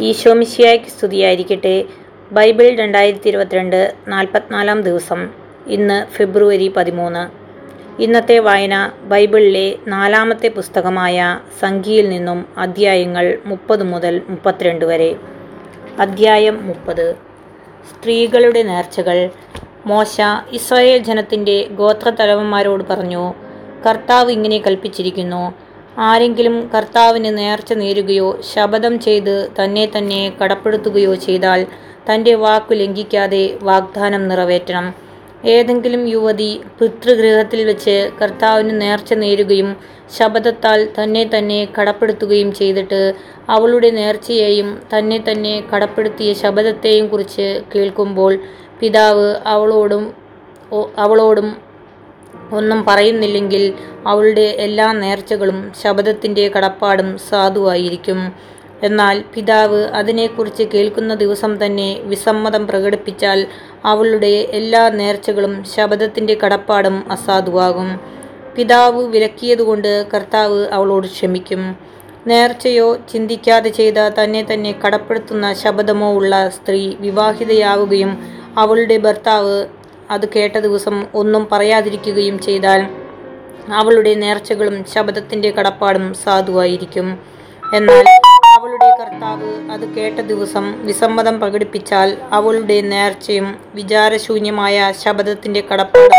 ഈശോമിശിയായ്ക്ക് സ്തുതിയായിരിക്കട്ടെ. ബൈബിൾ രണ്ടായിരത്തി ഇരുപത്തിരണ്ട് നാൽപ്പത്തിനാലാം ദിവസം ഇന്ന് ഫെബ്രുവരി പതിമൂന്ന്. ഇന്നത്തെ വായന ബൈബിളിലെ നാലാമത്തെ പുസ്തകമായ സംഖ്യയിൽ നിന്നും അധ്യായങ്ങൾ മുപ്പത് മുതൽ മുപ്പത്തിരണ്ട് വരെ. അധ്യായം മുപ്പത്. സ്ത്രീകളുടെ നേർച്ചകൾ. മോശ ഇസ്രായേൽ ജനത്തിന്റെ ഗോത്രത്തലവന്മാരോട് പറഞ്ഞു കർത്താവ് ഇങ്ങനെ കൽപ്പിച്ചിരിക്കുന്നു ആരെങ്കിലും കർത്താവിന് നേർച്ച നേരുകയോ ശപഥം ചെയ്ത് തന്നെ തന്നെ കടപ്പെടുത്തുകയോ ചെയ്താൽ തന്റെ വാക്കു ലംഘിക്കാതെ വാഗ്ദാനം നിറവേറ്റണം. ഏതെങ്കിലും യുവതി പിതൃഗൃഹത്തിൽ വെച്ച് കർത്താവിന് നേർച്ച നേരുകയും ശപഥത്താൽ തന്നെ തന്നെ കടപ്പെടുത്തുകയും ചെയ്തിട്ട് അവളുടെ നേർച്ചയെയും തന്നെ തന്നെ കടപ്പെടുത്തിയ ശപഥത്തെയും കുറിച്ച് കേൾക്കുമ്പോൾ പിതാവ് അവളോടും അവളോടും ഒന്നും പറയുന്നില്ലെങ്കിൽ അവളുടെ എല്ലാ നേർച്ചകളും ശബദത്തിന്റെ കടപ്പാടും സാധുവായിരിക്കും. എന്നാൽ പിതാവ് അതിനെക്കുറിച്ച് കേൾക്കുന്ന ദിവസം തന്നെ വിസമ്മതം പ്രകടിപ്പിച്ചാൽ അവളുടെ എല്ലാ നേർച്ചകളും ശബദത്തിന്റെ കടപ്പാടും അസാധുവാകും. പിതാവ് വിലക്കിയതുകൊണ്ട് കർത്താവ് അവളോട് ക്ഷമിക്കും. നേർച്ചയോ ചിന്തിക്കാതെ ചെയ്ത തന്നെ തന്നെ കടപ്പെടുത്തുന്ന ശബദമോ ഉള്ള സ്ത്രീ വിവാഹിതയാവുകയും അവളുടെ ഭർത്താവ് അത് കേട്ട ദിവസം ഒന്നും പറയാതിരിക്കുകയും ചെയ്താൽ അവളുടെ നേർച്ചകളും ശബദത്തിന്റെ കടപ്പാടും സാധുവായിരിക്കും. എന്നാൽ അവളുടെ കർത്താവ് അത് കേട്ട ദിവസം വിസമ്മതം പ്രകടിപ്പിച്ചാൽ അവളുടെ നേർച്ചയും വിചാരശൂന്യമായ ശബദത്തിന്റെ കടപ്പാടും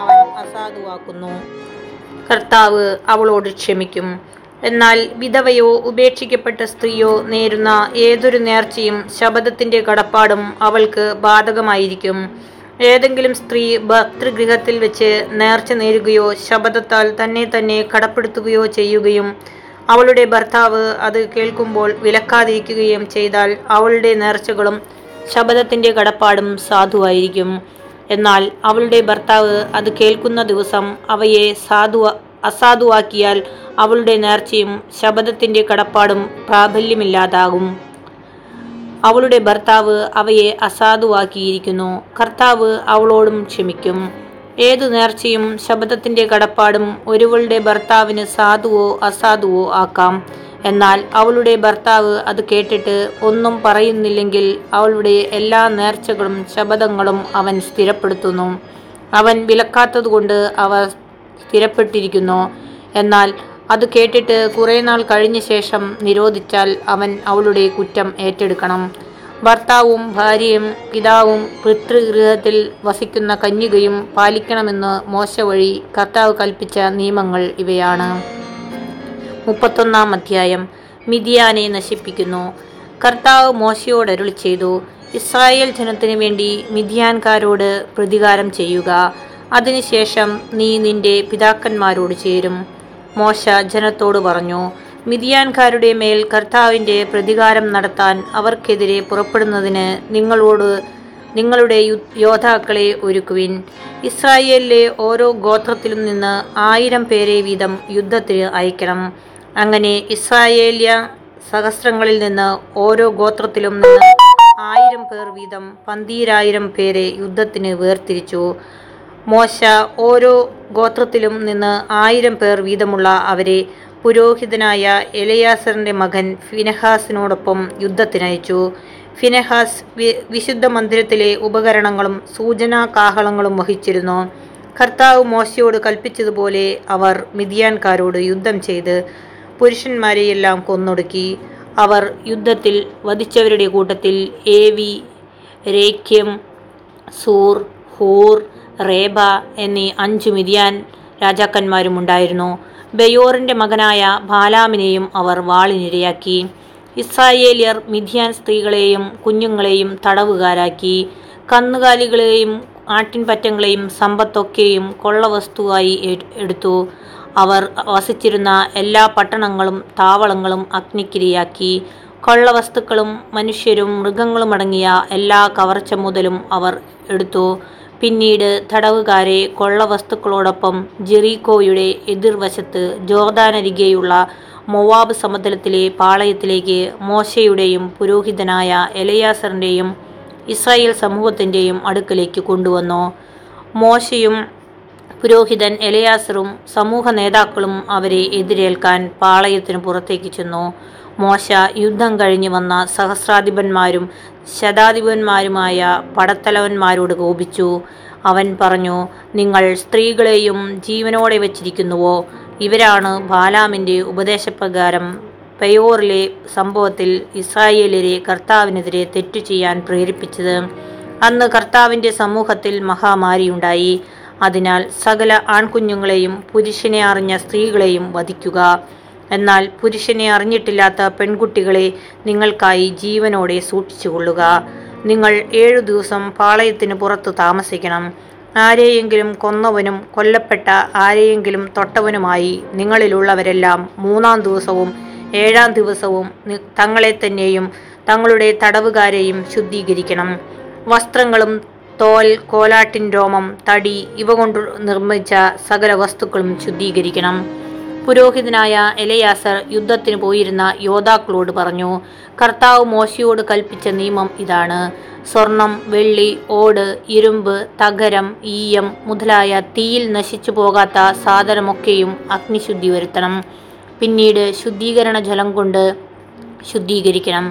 അവൻ അസാധുവാക്കുന്നു. കർത്താവ് അവളോട് ക്ഷമിക്കും. എന്നാൽ വിധവയോ ഉപേക്ഷിക്കപ്പെട്ട സ്ത്രീയോ നേരുന്ന ഏതൊരു നേർച്ചയും ശബദത്തിന്റെ കടപ്പാടും അവൾക്ക് ബാധകമായിരിക്കും. ഏതെങ്കിലും സ്ത്രീ ഭർത്തൃഗൃഹത്തിൽ വെച്ച് നേർച്ച നേരുകയോ ശബദത്താൽ തന്നെ തന്നെ കടപ്പെടുത്തുകയോ ചെയ്യുകയും അവളുടെ ഭർത്താവ് അത് കേൾക്കുമ്പോൾ വിലക്കാതിരിക്കുകയും ചെയ്താൽ അവളുടെ നേർച്ചകളും ശബദത്തിന്റെ കടപ്പാടും സാധുവായിരിക്കും. എന്നാൽ അവളുടെ ഭർത്താവ് അത് കേൾക്കുന്ന ദിവസം അവയെ സാധു അസാധുവാക്കിയാൽ അവളുടെ നേർച്ചയും ശബദത്തിന്റെ കടപ്പാടും പ്രാബല്യമില്ലാതാകും. അവളുടെ ഭർത്താവ് അവയെ അസാധുവാക്കിയിരിക്കുന്നു. കർത്താവ് അവളോടും ക്ഷമിക്കും. ഏതു നേർച്ചയും ശബ്ദത്തിന്റെ കടപ്പാടും ഒരുവളുടെ ഭർത്താവിന് സാധുവോ അസാധുവോ ആക്കാം. എന്നാൽ അവളുടെ ഭർത്താവ് അത് കേട്ടിട്ട് ഒന്നും പറയുന്നില്ലെങ്കിൽ അവളുടെ എല്ലാ നേർച്ചകളും ശബദങ്ങളും അവൻ സ്ഥിരപ്പെടുത്തുന്നു. അവൻ വിലക്കാത്തതുകൊണ്ട് അവ സ്ഥിരപ്പെട്ടിരിക്കുന്നു. എന്നാൽ അത് കേട്ടിട്ട് കുറേ നാൾ കഴിഞ്ഞ ശേഷം നിരോധിച്ചാൽ അവൻ അവളുടെ കുറ്റം ഏറ്റെടുക്കണം. ഭർത്താവും ഭാര്യയും പിതാവും പിതൃഗൃഹത്തിൽ വസിക്കുന്ന കന്യകയും പാലിക്കണമെന്ന് മോശ വഴി കർത്താവ് കൽപ്പിച്ച നിയമങ്ങൾ ഇവയാണ്. മുപ്പത്തൊന്നാം അധ്യായം. മിതിയാനെ നശിപ്പിക്കുന്നു. കർത്താവ് മോശയോട് അരുളി ചെയ്തു ഇസ്രായേൽ ജനത്തിനു വേണ്ടി മിതിയാൻകാരോട് പ്രതികാരം ചെയ്യുക. അതിനുശേഷം നീ നിന്റെ പിതാക്കന്മാരോട് ചേരും. മോശ ജനത്തോട് പറഞ്ഞു മിതിയാൻകാരുടെ മേൽ കർത്താവിന്റെ പ്രതികാരം നടത്താൻ അവർക്കെതിരെ പുറപ്പെടുന്നതിന് നിങ്ങളോട് നിങ്ങളുടെ യോദ്ധാക്കളെ ഒരുക്കുവിൻ. ഇസ്രായേലിലെ ഓരോ ഗോത്രത്തിലും നിന്ന് ആയിരം പേരെ വീതം യുദ്ധത്തിന് അയക്കണം. അങ്ങനെ ഇസ്രായേലിയ സഹസ്രങ്ങളിൽ നിന്ന് ഓരോ ഗോത്രത്തിലും നിന്ന് ആയിരം പേർ വീതം പന്തീരായിരം പേരെ യുദ്ധത്തിന് വേർതിരിച്ചു. മോശ ഓരോ ഗോത്രത്തിലും നിന്ന് ആയിരം പേർ വീതമുള്ള അവരെ പുരോഹിതനായ എലയാസറിന്റെ മകൻ ഫിനഹാസിനോടൊപ്പം യുദ്ധത്തിനയച്ചു. ഫിനഹാസ് വിശുദ്ധ മന്ദിരത്തിലെ ഉപകരണങ്ങളും സൂചനാ കാഹളങ്ങളും വഹിച്ചിരുന്നു. കർത്താവ് മോശയോട് കൽപ്പിച്ചതുപോലെ അവർ മിതിയാൻകാരോട് യുദ്ധം ചെയ്ത് പുരുഷന്മാരെയെല്ലാം കൊന്നൊടുക്കി. അവർ യുദ്ധത്തിൽ വധിച്ചവരുടെ കൂട്ടത്തിൽ ഏവി രേഖ്യം സൂർ ഹൂർ റേബ എന്നീ അഞ്ച് മിതിയാൻ രാജാക്കന്മാരും ഉണ്ടായിരുന്നു ബയോറിന്റെ മകനായ ബാലാമിനെയും അവർ വാളിനിരയാക്കി. ഇസ്രായേലിയർ മിഥ്യാൻ സ്ത്രീകളെയും കുഞ്ഞുങ്ങളെയും തടവുകാരാക്കി. കന്നുകാലികളെയും ആട്ടിൻപറ്റങ്ങളെയും സമ്പത്തൊക്കെയും കൊള്ളവസ്തുവായി എടുത്തു. അവർ വസിച്ചിരുന്ന എല്ലാ പട്ടണങ്ങളും താവളങ്ങളും അഗ്നിക്കിരയാക്കി. കൊള്ളവസ്തുക്കളും മനുഷ്യരും മൃഗങ്ങളും അടങ്ങിയ എല്ലാ കവർച്ച മുതലും അവർ എടുത്തു. പിന്നീട് തടവുകാരെ കൊള്ളവസ്തുക്കളോടൊപ്പം ജെറീക്കോയുടെ എതിർവശത്ത് ജോർദാനരികെയുള്ള മൊവാബ് സമതലത്തിലെ പാളയത്തിലേക്ക് മോശയുടെയും പുരോഹിതനായ എലയാസറിന്റെയും ഇസ്രായേൽ സമൂഹത്തിന്റെയും അടുക്കലേക്ക് കൊണ്ടുവന്നു. മോശയും പുരോഹിതൻ എലയാസറും സമൂഹ നേതാക്കളും അവരെ എതിരേൽക്കാൻ പാളയത്തിന് പുറത്തേക്ക് ചെന്നു. മോശ യുദ്ധം കഴിഞ്ഞു വന്ന സഹസ്രാധിപന്മാരും ശതാധിപന്മാരുമായ പടത്തലവന്മാരോട് കോപിച്ചു. അവൻ പറഞ്ഞു നിങ്ങൾ സ്ത്രീകളെയും ജീവനോടെ വച്ചിരിക്കുന്നുവോ? ഇവരാണ് ബാലാമിന്റെ ഉപദേശപ്രകാരം പെയോറിലെ സംഭവത്തിൽ ഇസ്രായേലരെ കർത്താവിനെതിരെ തെറ്റു ചെയ്യാൻ പ്രേരിപ്പിച്ചത്. അന്ന് കർത്താവിന്റെ സമൂഹത്തിൽ മഹാമാരിയുണ്ടായി. അതിനാൽ സകല ആൺകുഞ്ഞുങ്ങളെയും പുരുഷനെ അറിഞ്ഞ സ്ത്രീകളെയും വധിക്കുക. എന്നാൽ പുരുഷനെ അറിഞ്ഞിട്ടില്ലാത്ത പെൺകുട്ടികളെ നിങ്ങൾക്കായി ജീവനോടെ സൂക്ഷിച്ചുകൊള്ളുക. നിങ്ങൾ ഏഴു ദിവസം പാളയത്തിന് പുറത്ത് താമസിക്കണം. ആരെയെങ്കിലും കൊന്നവനും കൊല്ലപ്പെട്ട ആരെയെങ്കിലും തൊട്ടവനുമായി നിങ്ങളിലുള്ളവരെല്ലാം മൂന്നാം ദിവസവും ഏഴാം ദിവസവും തങ്ങളെ തന്നെയും തങ്ങളുടെ തടവുകാരെയും ശുദ്ധീകരിക്കണം. വസ്ത്രങ്ങളും തോൽ കോലാട്ടിൻ രോമം തടി ഇവ കൊണ്ട് നിർമ്മിച്ച സകല വസ്തുക്കളും ശുദ്ധീകരിക്കണം. പുരോഹിതനായ എലയാസർ യുദ്ധത്തിന് പോയിരുന്ന യോദ്ധാക്കളോട് പറഞ്ഞു കർത്താവ് മോശയോട് കൽപ്പിച്ച നിയമം ഇതാണ്. സ്വർണം വെള്ളി ഓട് ഇരുമ്പ് തകരം ഈയം മുതലായ തീയിൽ നശിച്ചു പോകാത്ത സാധനമൊക്കെയും അഗ്നിശുദ്ധി വരുത്തണം. പിന്നീട് ശുദ്ധീകരണ ജലം കൊണ്ട് ശുദ്ധീകരിക്കണം.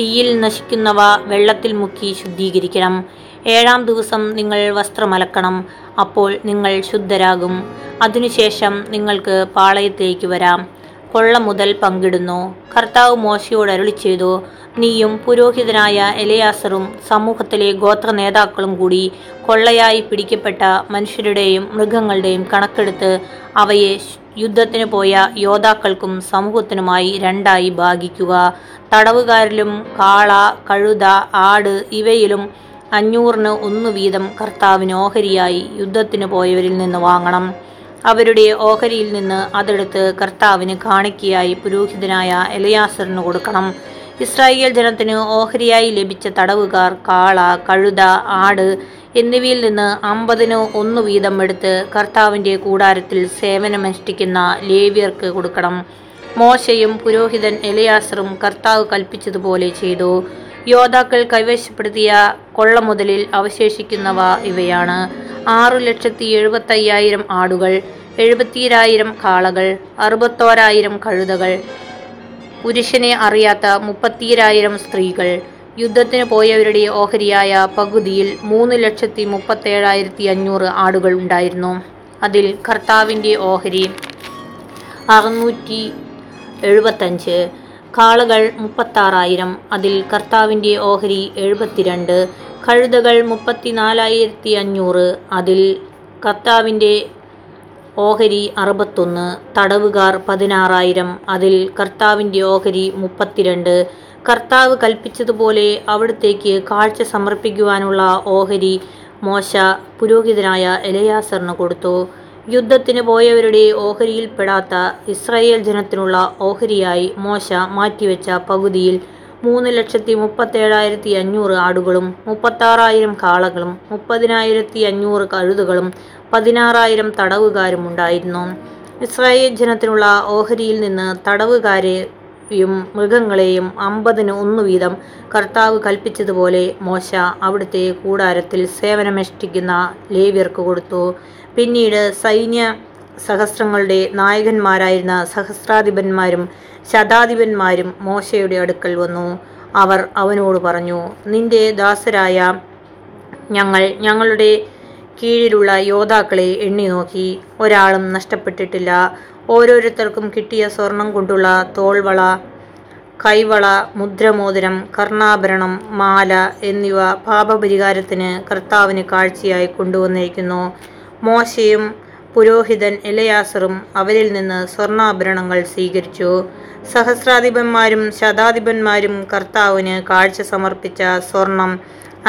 തീയിൽ നശിക്കുന്നവ വെള്ളത്തിൽ മുക്കി ശുദ്ധീകരിക്കണം. ഏഴാം ദിവസം നിങ്ങൾ വസ്ത്രമലക്കണം അപ്പോൾ നിങ്ങൾ ശുദ്ധരാകും. അതിനുശേഷം നിങ്ങൾക്ക് പാളയത്തേക്ക് വരാം. കൊള്ള മുതൽ പങ്കിടുന്നു. കർത്താവ് മോശയോട് അരുളി ചെയ്തു നീയും പുരോഹിതനായ എലയാസറും സമൂഹത്തിലെ ഗോത്ര നേതാക്കളും കൂടി കൊള്ളയായി പിടിക്കപ്പെട്ട മനുഷ്യരുടെയും മൃഗങ്ങളുടെയും കണക്കെടുത്ത് അവയെ യുദ്ധത്തിന് പോയ യോദ്ധാക്കൾക്കും സമൂഹത്തിനുമായി രണ്ടായി ഭാഗിക്കുക. തടവുകാരിലും കാള കഴുത ആട് ഇവയിലും അഞ്ഞൂറിന് ഒന്നു വീതം കർത്താവിന് ഓഹരിയായി യുദ്ധത്തിന് പോയവരിൽ നിന്ന് വാങ്ങണം. അവരുടെ ഓഹരിയിൽ നിന്ന് അതെടുത്ത് കർത്താവിന് കാണിക്കയായി പുരോഹിതനായ എലയാസറിന് കൊടുക്കണം. ഇസ്രായേൽ ജനത്തിന് ഓഹരിയായി ലഭിച്ച തടവുകാർ കാള കഴുത ആട് എന്നിവയിൽ നിന്ന് അമ്പതിന് ഒന്നു വീതം എടുത്ത് കർത്താവിന്റെ കൂടാരത്തിൽ സേവനമനുഷ്ഠിക്കുന്ന ലേവ്യർക്ക് കൊടുക്കണം. മോശയും പുരോഹിതൻ എലയാസറും കർത്താവ് കൽപ്പിച്ചതുപോലെ ചെയ്തു. യോദ്ധാക്കൾ കൈവശപ്പെടുത്തിയ കൊള്ളമുതലിൽ അവശേഷിക്കുന്നവ ഇവയാണ്. ആറു ലക്ഷത്തി എഴുപത്തയ്യായിരം ആടുകൾ എഴുപത്തിരായിരം കാളകൾ അറുപത്തോരായിരം കഴുതകൾ. പുരുഷനെ അറിയാത്ത മുപ്പത്തിരായിരം സ്ത്രീകൾ. യുദ്ധത്തിന് പോയവരുടെ ഓഹരിയായ പകുതിയിൽ മൂന്ന് ലക്ഷത്തി മുപ്പത്തേഴായിരത്തി അഞ്ഞൂറ് ആടുകൾ ഉണ്ടായിരുന്നു. അതിൽ കർത്താവിന്റെ ഓഹരി അറുന്നൂറ്റി എഴുപത്തഞ്ച് കാളകൾ മുപ്പത്താറായിരം. അതിൽ കർത്താവിന്റെ ഓഹരി എഴുപത്തിരണ്ട് കഴുതകൾ മുപ്പത്തിനാലായിരത്തി അഞ്ഞൂറ് അതിൽ കർത്താവിന്റെ ഓഹരി അറുപത്തൊന്ന് തടവുകാർ പതിനാറായിരം അതിൽ കർത്താവിന്റെ ഓഹരി മുപ്പത്തിരണ്ട്. കർത്താവ് കൽപ്പിച്ചതുപോലെ അവിടത്തേക്ക് കാഴ്ച സമർപ്പിക്കുവാനുള്ള ഓഹരി മോശ പുരോഹിതനായ എലയാസറിന് കൊടുത്തു. യുദ്ധത്തിന് പോയവരുടെ ഓഹരിയിൽപ്പെടാത്ത ഇസ്രായേൽ ജനത്തിനുള്ള ഓഹരിയായി മോശ മാറ്റിവെച്ച പകുതിയിൽ മൂന്ന് ലക്ഷത്തി മുപ്പത്തേഴായിരത്തി അഞ്ഞൂറ് ആടുകളും മുപ്പത്താറായിരം കാളകളും മുപ്പതിനായിരത്തി അഞ്ഞൂറ് കഴുതുകളും പതിനാറായിരം തടവുകാരും ഉണ്ടായിരുന്നു ഇസ്രായേൽ ജനത്തിനുള്ള ഓഹരിയിൽ നിന്ന് തടവുകാരെയും മൃഗങ്ങളെയും അമ്പതിന് ഒന്നു വീതം കർത്താവ് കൽപ്പിച്ചതുപോലെ മോശ അവിടുത്തെ കൂടാരത്തിൽ സേവനമനുഷ്ഠിക്കുന്ന ലേവ്യർക്ക് കൊടുത്തു. പിന്നീട് സൈന്യ സഹസ്രങ്ങളുടെ നായകന്മാരായിരുന്ന സഹസ്രാധിപന്മാരും ശതാധിപന്മാരും മോശയുടെ അടുക്കൽ വന്നു. അവർ അവനോട് പറഞ്ഞു നിന്റെ ദാസരായ ഞങ്ങൾ ഞങ്ങളുടെ കീഴിലുള്ള യോദ്ധാക്കളെ എണ്ണി നോക്കി. ഒരാളും നഷ്ടപ്പെട്ടിട്ടില്ല. ഓരോരുത്തർക്കും കിട്ടിയ സ്വർണം കൊണ്ടുള്ള തോൾവള കൈവള മുദ്രമോതിരം കർണാഭരണം മാല എന്നിവ പാപപരിഹാരത്തിന് കർത്താവിന് കാഴ്ചയായി കൊണ്ടുവന്നിരിക്കുന്നു. മോശയും പുരോഹിതൻ എലയാസറും അവരിൽ നിന്ന് സ്വർണാഭരണങ്ങൾ സ്വീകരിച്ചു. സഹസ്രാധിപന്മാരും ശതാധിപന്മാരും കർത്താവിന് കാഴ്ച സമർപ്പിച്ച സ്വർണം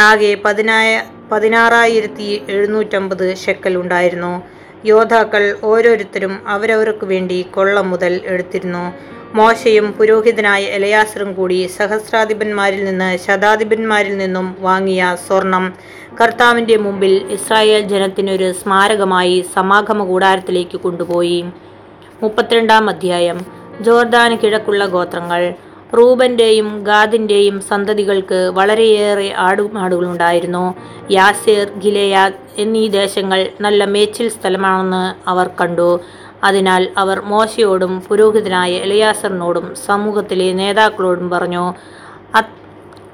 ആകെ പതിനായ പതിനാറായിരത്തി എഴുന്നൂറ്റമ്പത് ഷെക്കൽ ഉണ്ടായിരുന്നു. യോദ്ധാക്കൾ ഓരോരുത്തരും അവരവർക്ക് വേണ്ടി കൊള്ള മുതൽ എടുത്തിരുന്നു. മോശയും പുരോഹിതനായ എലയാസറും കൂടി സഹസ്രാധിപന്മാരിൽ നിന്ന് ശതാധിപന്മാരിൽ നിന്നും വാങ്ങിയ സ്വർണം കർത്താവിന്റെ മുമ്പിൽ ഇസ്രായേൽ ജനത്തിനൊരു സ്മാരകമായി സമാഗമ കൂടാരത്തിലേക്ക് കൊണ്ടുപോയി. മുപ്പത്തിരണ്ടാം അധ്യായം. ജോർദാന് കിഴക്കുള്ള ഗോത്രങ്ങൾ. റൂബന്റെയും ഗാദിന്റെയും സന്തതികൾക്ക് വളരെയേറെ ആടുമാടുകളുണ്ടായിരുന്നു. യാസേർ ഗിലയാദ് എന്നീ ദേശങ്ങൾ നല്ല മേച്ചിൽ സ്ഥലമാണെന്ന് അവർ കണ്ടു. അതിനാൽ അവർ മോശയോടും പുരോഹിതനായ എലയാസറിനോടും സമൂഹത്തിലെ നേതാക്കളോടും പറഞ്ഞു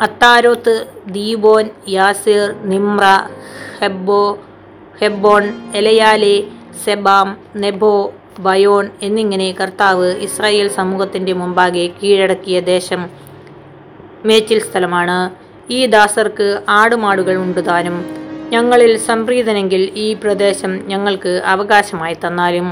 Ataroth Dibon Jazer Nimrah ഹെബോ Heshbon Elealeh Sebam Nebo Beon എന്നിങ്ങനെ കർത്താവ് ഇസ്രായേൽ സമൂഹത്തിന്റെ മുമ്പാകെ കീഴടക്കിയ ദേശം മേച്ചിൽ സ്ഥലമാണ്. ഈ ദാസർക്ക് ആടുമാടുകൾ ഉണ്ട് താനും. ഞങ്ങളിൽ സംപ്രീതനെങ്കിൽ ഈ പ്രദേശം ഞങ്ങൾക്ക് അവകാശമായി തന്നാലും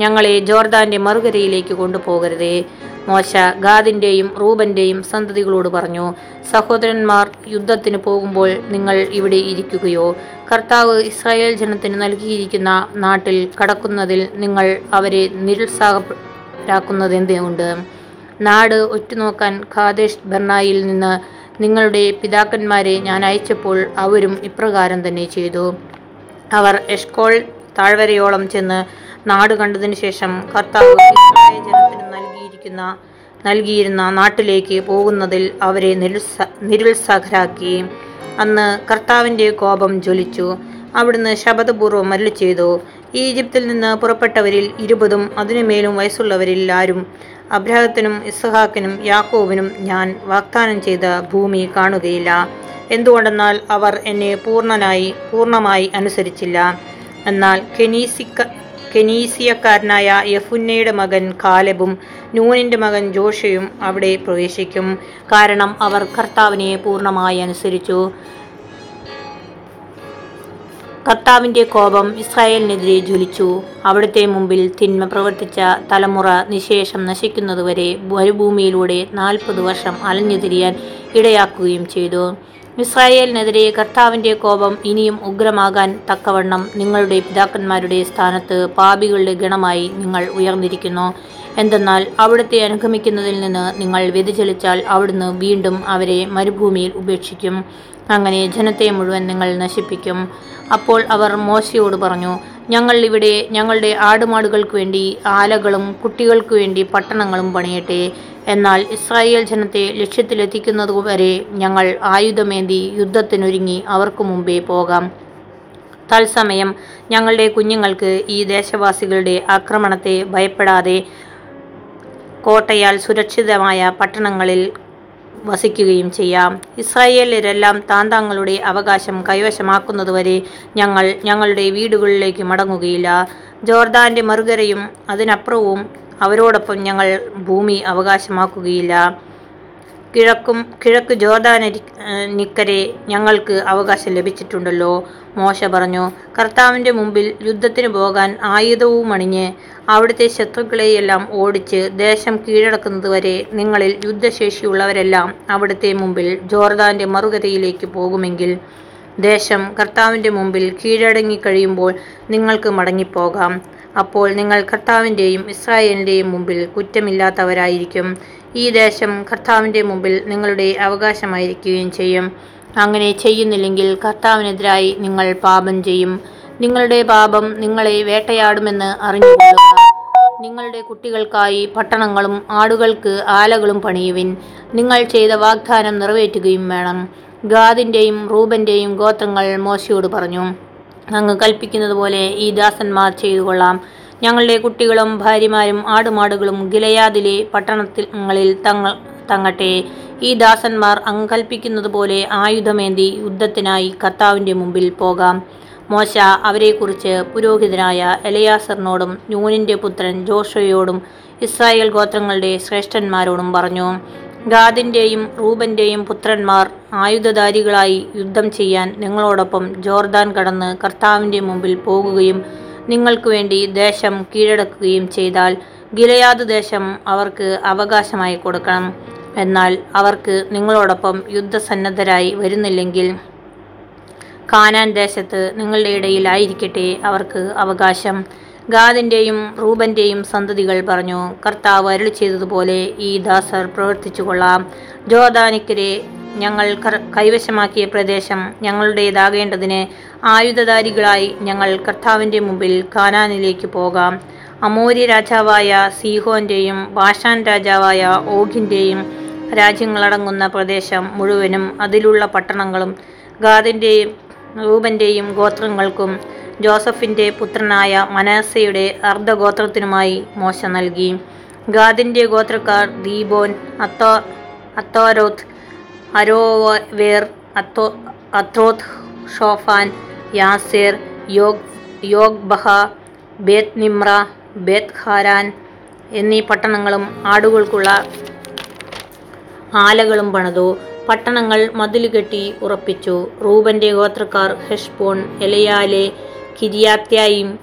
ഞങ്ങളെ ജോർദാന്റെ മറുകരയിലേക്ക് കൊണ്ടുപോകരുതേ. മോശ ഗാദിന്റെയും റൂബന്റെയും സന്തതികളോട് പറഞ്ഞു സഹോദരന്മാർ യുദ്ധത്തിന് പോകുമ്പോൾ നിങ്ങൾ ഇവിടെ ഇരിക്കുകയോ? കർത്താവ് ഇസ്രായേൽ ജനത്തിന് നൽകിയിരിക്കുന്ന നാട്ടിൽ കടക്കുന്നതിൽ നിങ്ങൾ അവരെ നിരുത്സാഹരാക്കുന്നതെന്തുകൊണ്ട്? നാട് ഒറ്റുനോക്കാൻ ഖാദേഷ് ബർണായിൽ നിന്ന് നിങ്ങളുടെ പിതാക്കന്മാരെ ഞാൻ അയച്ചപ്പോൾ അവരും ഇപ്രകാരം തന്നെ ചെയ്തു. അവർ എഷ്കോൾ താഴ്വരയോളം ചെന്ന് നാട് കണ്ടതിനു ശേഷം കർത്താവ് ജനത്തിന് നൽകിയിരിക്കുന്ന നൽകിയിരുന്ന നാട്ടിലേക്ക് പോകുന്നതിൽ അവരെ നിരുത്സ നിരുത്സാഹരാക്കി. അന്ന് കർത്താവിന്റെ കോപം ജ്വലിച്ചു. അവിടുന്ന് ശപഥപൂർവം മരളി ചെയ്തു ഈജിപ്തിൽ നിന്ന് പുറപ്പെട്ടവരിൽ ഇരുപതും അതിനുമേലും വയസ്സുള്ളവരിൽ ആരും അബ്രഹത്തിനും ഇസ്ഹാക്കിനും യാക്കോബിനും ഞാൻ വാഗ്ദാനം ചെയ്ത ഭൂമി കാണുകയില്ല. എന്തുകൊണ്ടെന്നാൽ അവർ എന്നെ പൂർണനായി പൂർണമായി അനുസരിച്ചില്ല. എന്നാൽ കെനീസിക്ക കെനീസിയക്കാരനായ യഫുന്നയുടെ മകൻ കാലബും നൂനിന്റെ മകൻ ജോഷയും അവിടെ പ്രവേശിക്കും. കാരണം അവർ കർത്താവിനെ പൂർണമായി അനുസരിച്ചു. കർത്താവിന്റെ കോപം ഇസ്രായേലിനെതിരെ ജ്വലിച്ചു. അവിടുത്തെ മുമ്പിൽ തിന്മ പ്രവർത്തിച്ച തലമുറ നിശേഷം നശിക്കുന്നതുവരെ മരുഭൂമിയിലൂടെ നാൽപ്പത് വർഷം അലഞ്ഞു തിരിയാൻ ഇടയാക്കുകയും ചെയ്തു. ഇസ്രായേലിനെതിരെ കർത്താവിന്റെ കോപം ഇനിയും ഉഗ്രമാകാൻ തക്കവണ്ണം നിങ്ങളുടെ പിതാക്കന്മാരുടെ സ്ഥാനത്ത് പാപികളുടെ ഗണമായി നിങ്ങൾ ഉയർന്നിരിക്കുന്നു. എന്തെന്നാൽ അവിടുത്തെ അനുഗമിക്കുന്നതിൽ നിന്ന് നിങ്ങൾ വ്യതിചലിച്ചാൽ അവിടുന്ന് വീണ്ടും അവരെ മരുഭൂമിയിൽ ഉപേക്ഷിക്കും. അങ്ങനെ ജനത്തെ മുഴുവൻ നിങ്ങൾ നശിപ്പിക്കും. അപ്പോൾ അവർ മോശയോട് പറഞ്ഞു ഞങ്ങൾ ഇവിടെ ഞങ്ങളുടെ ആടുമാടുകൾക്ക് വേണ്ടി ആലകളും കുട്ടികൾക്ക് വേണ്ടി പട്ടണങ്ങളും പണിയട്ടെ. എന്നാൽ ഇസ്രായേൽ ജനത്തെ ലക്ഷ്യത്തിലെത്തിക്കുന്നതുവരെ ഞങ്ങൾ ആയുധമേന്തി യുദ്ധത്തിനൊരുങ്ങി അവർക്ക് മുമ്പേ പോകാം. തത്സമയം ഞങ്ങളുടെ കുഞ്ഞുങ്ങൾക്ക് ഈ ദേശവാസികളുടെ ആക്രമണത്തെ ഭയപ്പെടാതെ കോട്ടയാൽ സുരക്ഷിതമായ പട്ടണങ്ങളിൽ വസിക്കുകയും ചെയ്യാം. ഇസ്രായേലരെല്ലാം താൻ അവകാശം കൈവശമാക്കുന്നതുവരെ ഞങ്ങൾ ഞങ്ങളുടെ വീടുകളിലേക്ക് മടങ്ങുകയില്ല. ജോർദാന്റെ മറുകരയും അതിനപ്പുറവും അവരോടൊപ്പം ഞങ്ങൾ ഭൂമി അവകാശമാക്കുകയില്ല. കിഴക്കും കിഴക്ക് ജോർദാനരി നിക്കരെ ഞങ്ങൾക്ക് അവകാശം ലഭിച്ചിട്ടുണ്ടല്ലോ. മോശ പറഞ്ഞു കർത്താവിന്റെ മുമ്പിൽ യുദ്ധത്തിന് പോകാൻ ആയുധവും അണിഞ്ഞ് അവിടുത്തെ ശത്രുക്കളെയെല്ലാം ഓടിച്ച് ദേശം കീഴടക്കുന്നതുവരെ നിങ്ങളിൽ യുദ്ധശേഷിയുള്ളവരെല്ലാം അവിടുത്തെ മുമ്പിൽ ജോർദാന്റെ മറുകരയിലേക്ക് പോകുമെങ്കിൽ ദേശം കർത്താവിന്റെ മുമ്പിൽ കീഴടങ്ങി കഴിയുമ്പോൾ നിങ്ങൾക്ക് മടങ്ങിപ്പോകാം. അപ്പോൾ നിങ്ങൾ കർത്താവിന്റെയും ഇസ്രായേലിന്റെയും മുമ്പിൽ കുറ്റമില്ലാത്തവരായിരിക്കും. ഈ ദേശം കർത്താവിന്റെ മുമ്പിൽ നിങ്ങളുടെ അവകാശമായിരിക്കുകയും ചെയ്യും. അങ്ങനെ ചെയ്യുന്നില്ലെങ്കിൽ കർത്താവിനെതിരായി നിങ്ങൾ പാപം ചെയ്യും. നിങ്ങളുടെ പാപം നിങ്ങളെ വേട്ടയാടുമെന്ന് അറിഞ്ഞുകൊള്ളുക. നിങ്ങളുടെ കുട്ടികൾക്കായി പട്ടണങ്ങളും ആടുകൾക്ക് ആലകളും പണിയുവിൻ. നിങ്ങൾ ചെയ്ത വാഗ്ദാനം നിറവേറ്റുകയും വേണം. ഗാദിന്റെയും റൂബന്റെയും ഗോത്രങ്ങൾ മോശയോട് പറഞ്ഞു അങ്ങ് കൽപ്പിക്കുന്നത് പോലെ ഈ ദാസന്മാർ ചെയ്തു കൊള്ളാം ഞങ്ങളുടെ കുട്ടികളും ഭാര്യമാരും ആടുമാടുകളും ഗിലയാദിലെ പട്ടണത്തിൽ തങ്ങൾ തങ്ങട്ടെ. ഈ ദാസന്മാർ അങ്കൽപ്പിക്കുന്നതുപോലെ പോലെ ആയുധമേന്തി യുദ്ധത്തിനായി കർത്താവിന്റെ മുമ്പിൽ പോകാം. മോശ അവരെക്കുറിച്ച് പുരോഹിതനായ എലയാസറിനോടും ന്യൂനിന്റെ പുത്രൻ ജോഷയോടും ഇസ്രായേൽ ഗോത്രങ്ങളുടെ ശ്രേഷ്ഠന്മാരോടും പറഞ്ഞു ഗാദിന്റെയും റൂബന്റെയും പുത്രന്മാർ ആയുധധാരികളായി യുദ്ധം ചെയ്യാൻ നിങ്ങളോടൊപ്പം ജോർദാൻ കടന്ന് കർത്താവിന്റെ മുമ്പിൽ പോകുകയും നിങ്ങൾക്ക് വേണ്ടി ദേശം കീഴടക്കുകയും ചെയ്താൽ ഗിലയാദ് ദേശം അവർക്ക് അവകാശമായി കൊടുക്കണം. എന്നാൽ അവർക്ക് നിങ്ങളോടൊപ്പം യുദ്ധസന്നദ്ധരായി വരുന്നില്ലെങ്കിൽ കാനാൻ ദേശത്ത് നിങ്ങളുടെ ഇടയിലായിരിക്കട്ടെ അവർക്ക് അവകാശം. ഗാദിന്റെയും റൂപന്റെയും സന്തതികൾ പറഞ്ഞു കർത്താവ് അരുളി ചെയ്തതുപോലെ ഈ ദാസർ പ്രവർത്തിച്ചു കൊള്ളാം ജോദാനിക്കരെ ഞങ്ങൾ കൈവശമാക്കിയ പ്രദേശം ഞങ്ങളുടേതാകേണ്ടതിന് ആയുധധാരികളായി ഞങ്ങൾ കർത്താവിന്റെ മുമ്പിൽ കാനാനിലേക്ക് പോകാം. അമോര്യ രാജാവായ സീഹോന്റെയും ബാഷാൻ രാജാവായ ഓഖിന്റെയും രാജ്യങ്ങളടങ്ങുന്ന പ്രദേശം മുഴുവനും അതിലുള്ള പട്ടണങ്ങളും ഗാദിന്റെയും റൂബന്റെയും ഗോത്രങ്ങൾക്കും ജോസഫിന്റെ പുത്രനായ മനാസയുടെ അർദ്ധഗോത്രത്തിനുമായി മോശ നൽകി. ഗാദിന്റെ ഗോത്രക്കാർ Dibon അത്തോ അത്തോരോത്ത് Aroer അത്തോ അത്രോത് ഷോഫാൻ Jazer yoga ബഹ ബേത് Nimrah ബേത് Haran എന്നീ പട്ടണങ്ങളും ആടുകൾക്കുള്ള ആലകളും പണിതു. പട്ടണങ്ങൾ മതിലുകെട്ടി ഉറപ്പിച്ചു. റൂബന്റെ ഗോത്രക്കാർ ഹെഷ്ബോൺ എലയാലെ കിരിയാത്യായും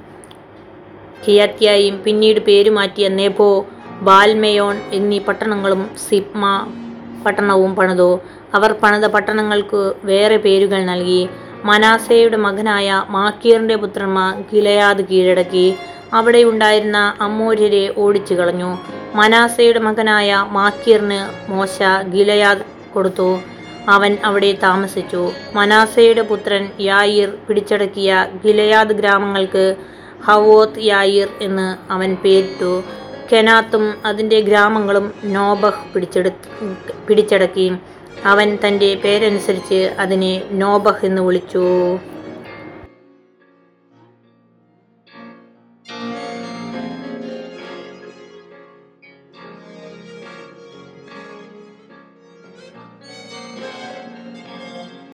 കിയാത്യായും പിന്നീട് പേരുമാറ്റിയ നെബോ ബാൽമയോൺ എന്നീ പട്ടണങ്ങളും സിപ്മ പട്ടണവും പണിതു. അവർ പണിത പട്ടണങ്ങൾക്ക് വേറെ പേരുകൾ നൽകി. മനാസയുടെ മകനായ മാക്കീറിന്റെ പുത്രന്മാർ ഗിലയാദ് കീഴടക്കി. അവിടെ ഉണ്ടായിരുന്ന അമ്മൂര്യരെ ഓടിച്ചു കളഞ്ഞു മനാസയുടെ മകനായ മാക്കീറിന് മോശ ഗിലയാദ് കൊടുത്തു. അവൻ അവിടെ താമസിച്ചു. മനാസയുടെ പുത്രൻ യായിർ പിടിച്ചടക്കിയ ഗിലയാദ് ഗ്രാമങ്ങൾക്ക് ഹവോത്ത് യായിർ എന്ന് അവൻ പേരിട്ടു. കെനാത്തും അതിന്റെ ഗ്രാമങ്ങളും നോബഹ് പിടിച്ചെടു പിടിച്ചടക്കി. അവൻ തന്റെ പേരനുസരിച്ച് അതിനെ നോബഹ് എന്ന് വിളിച്ചു.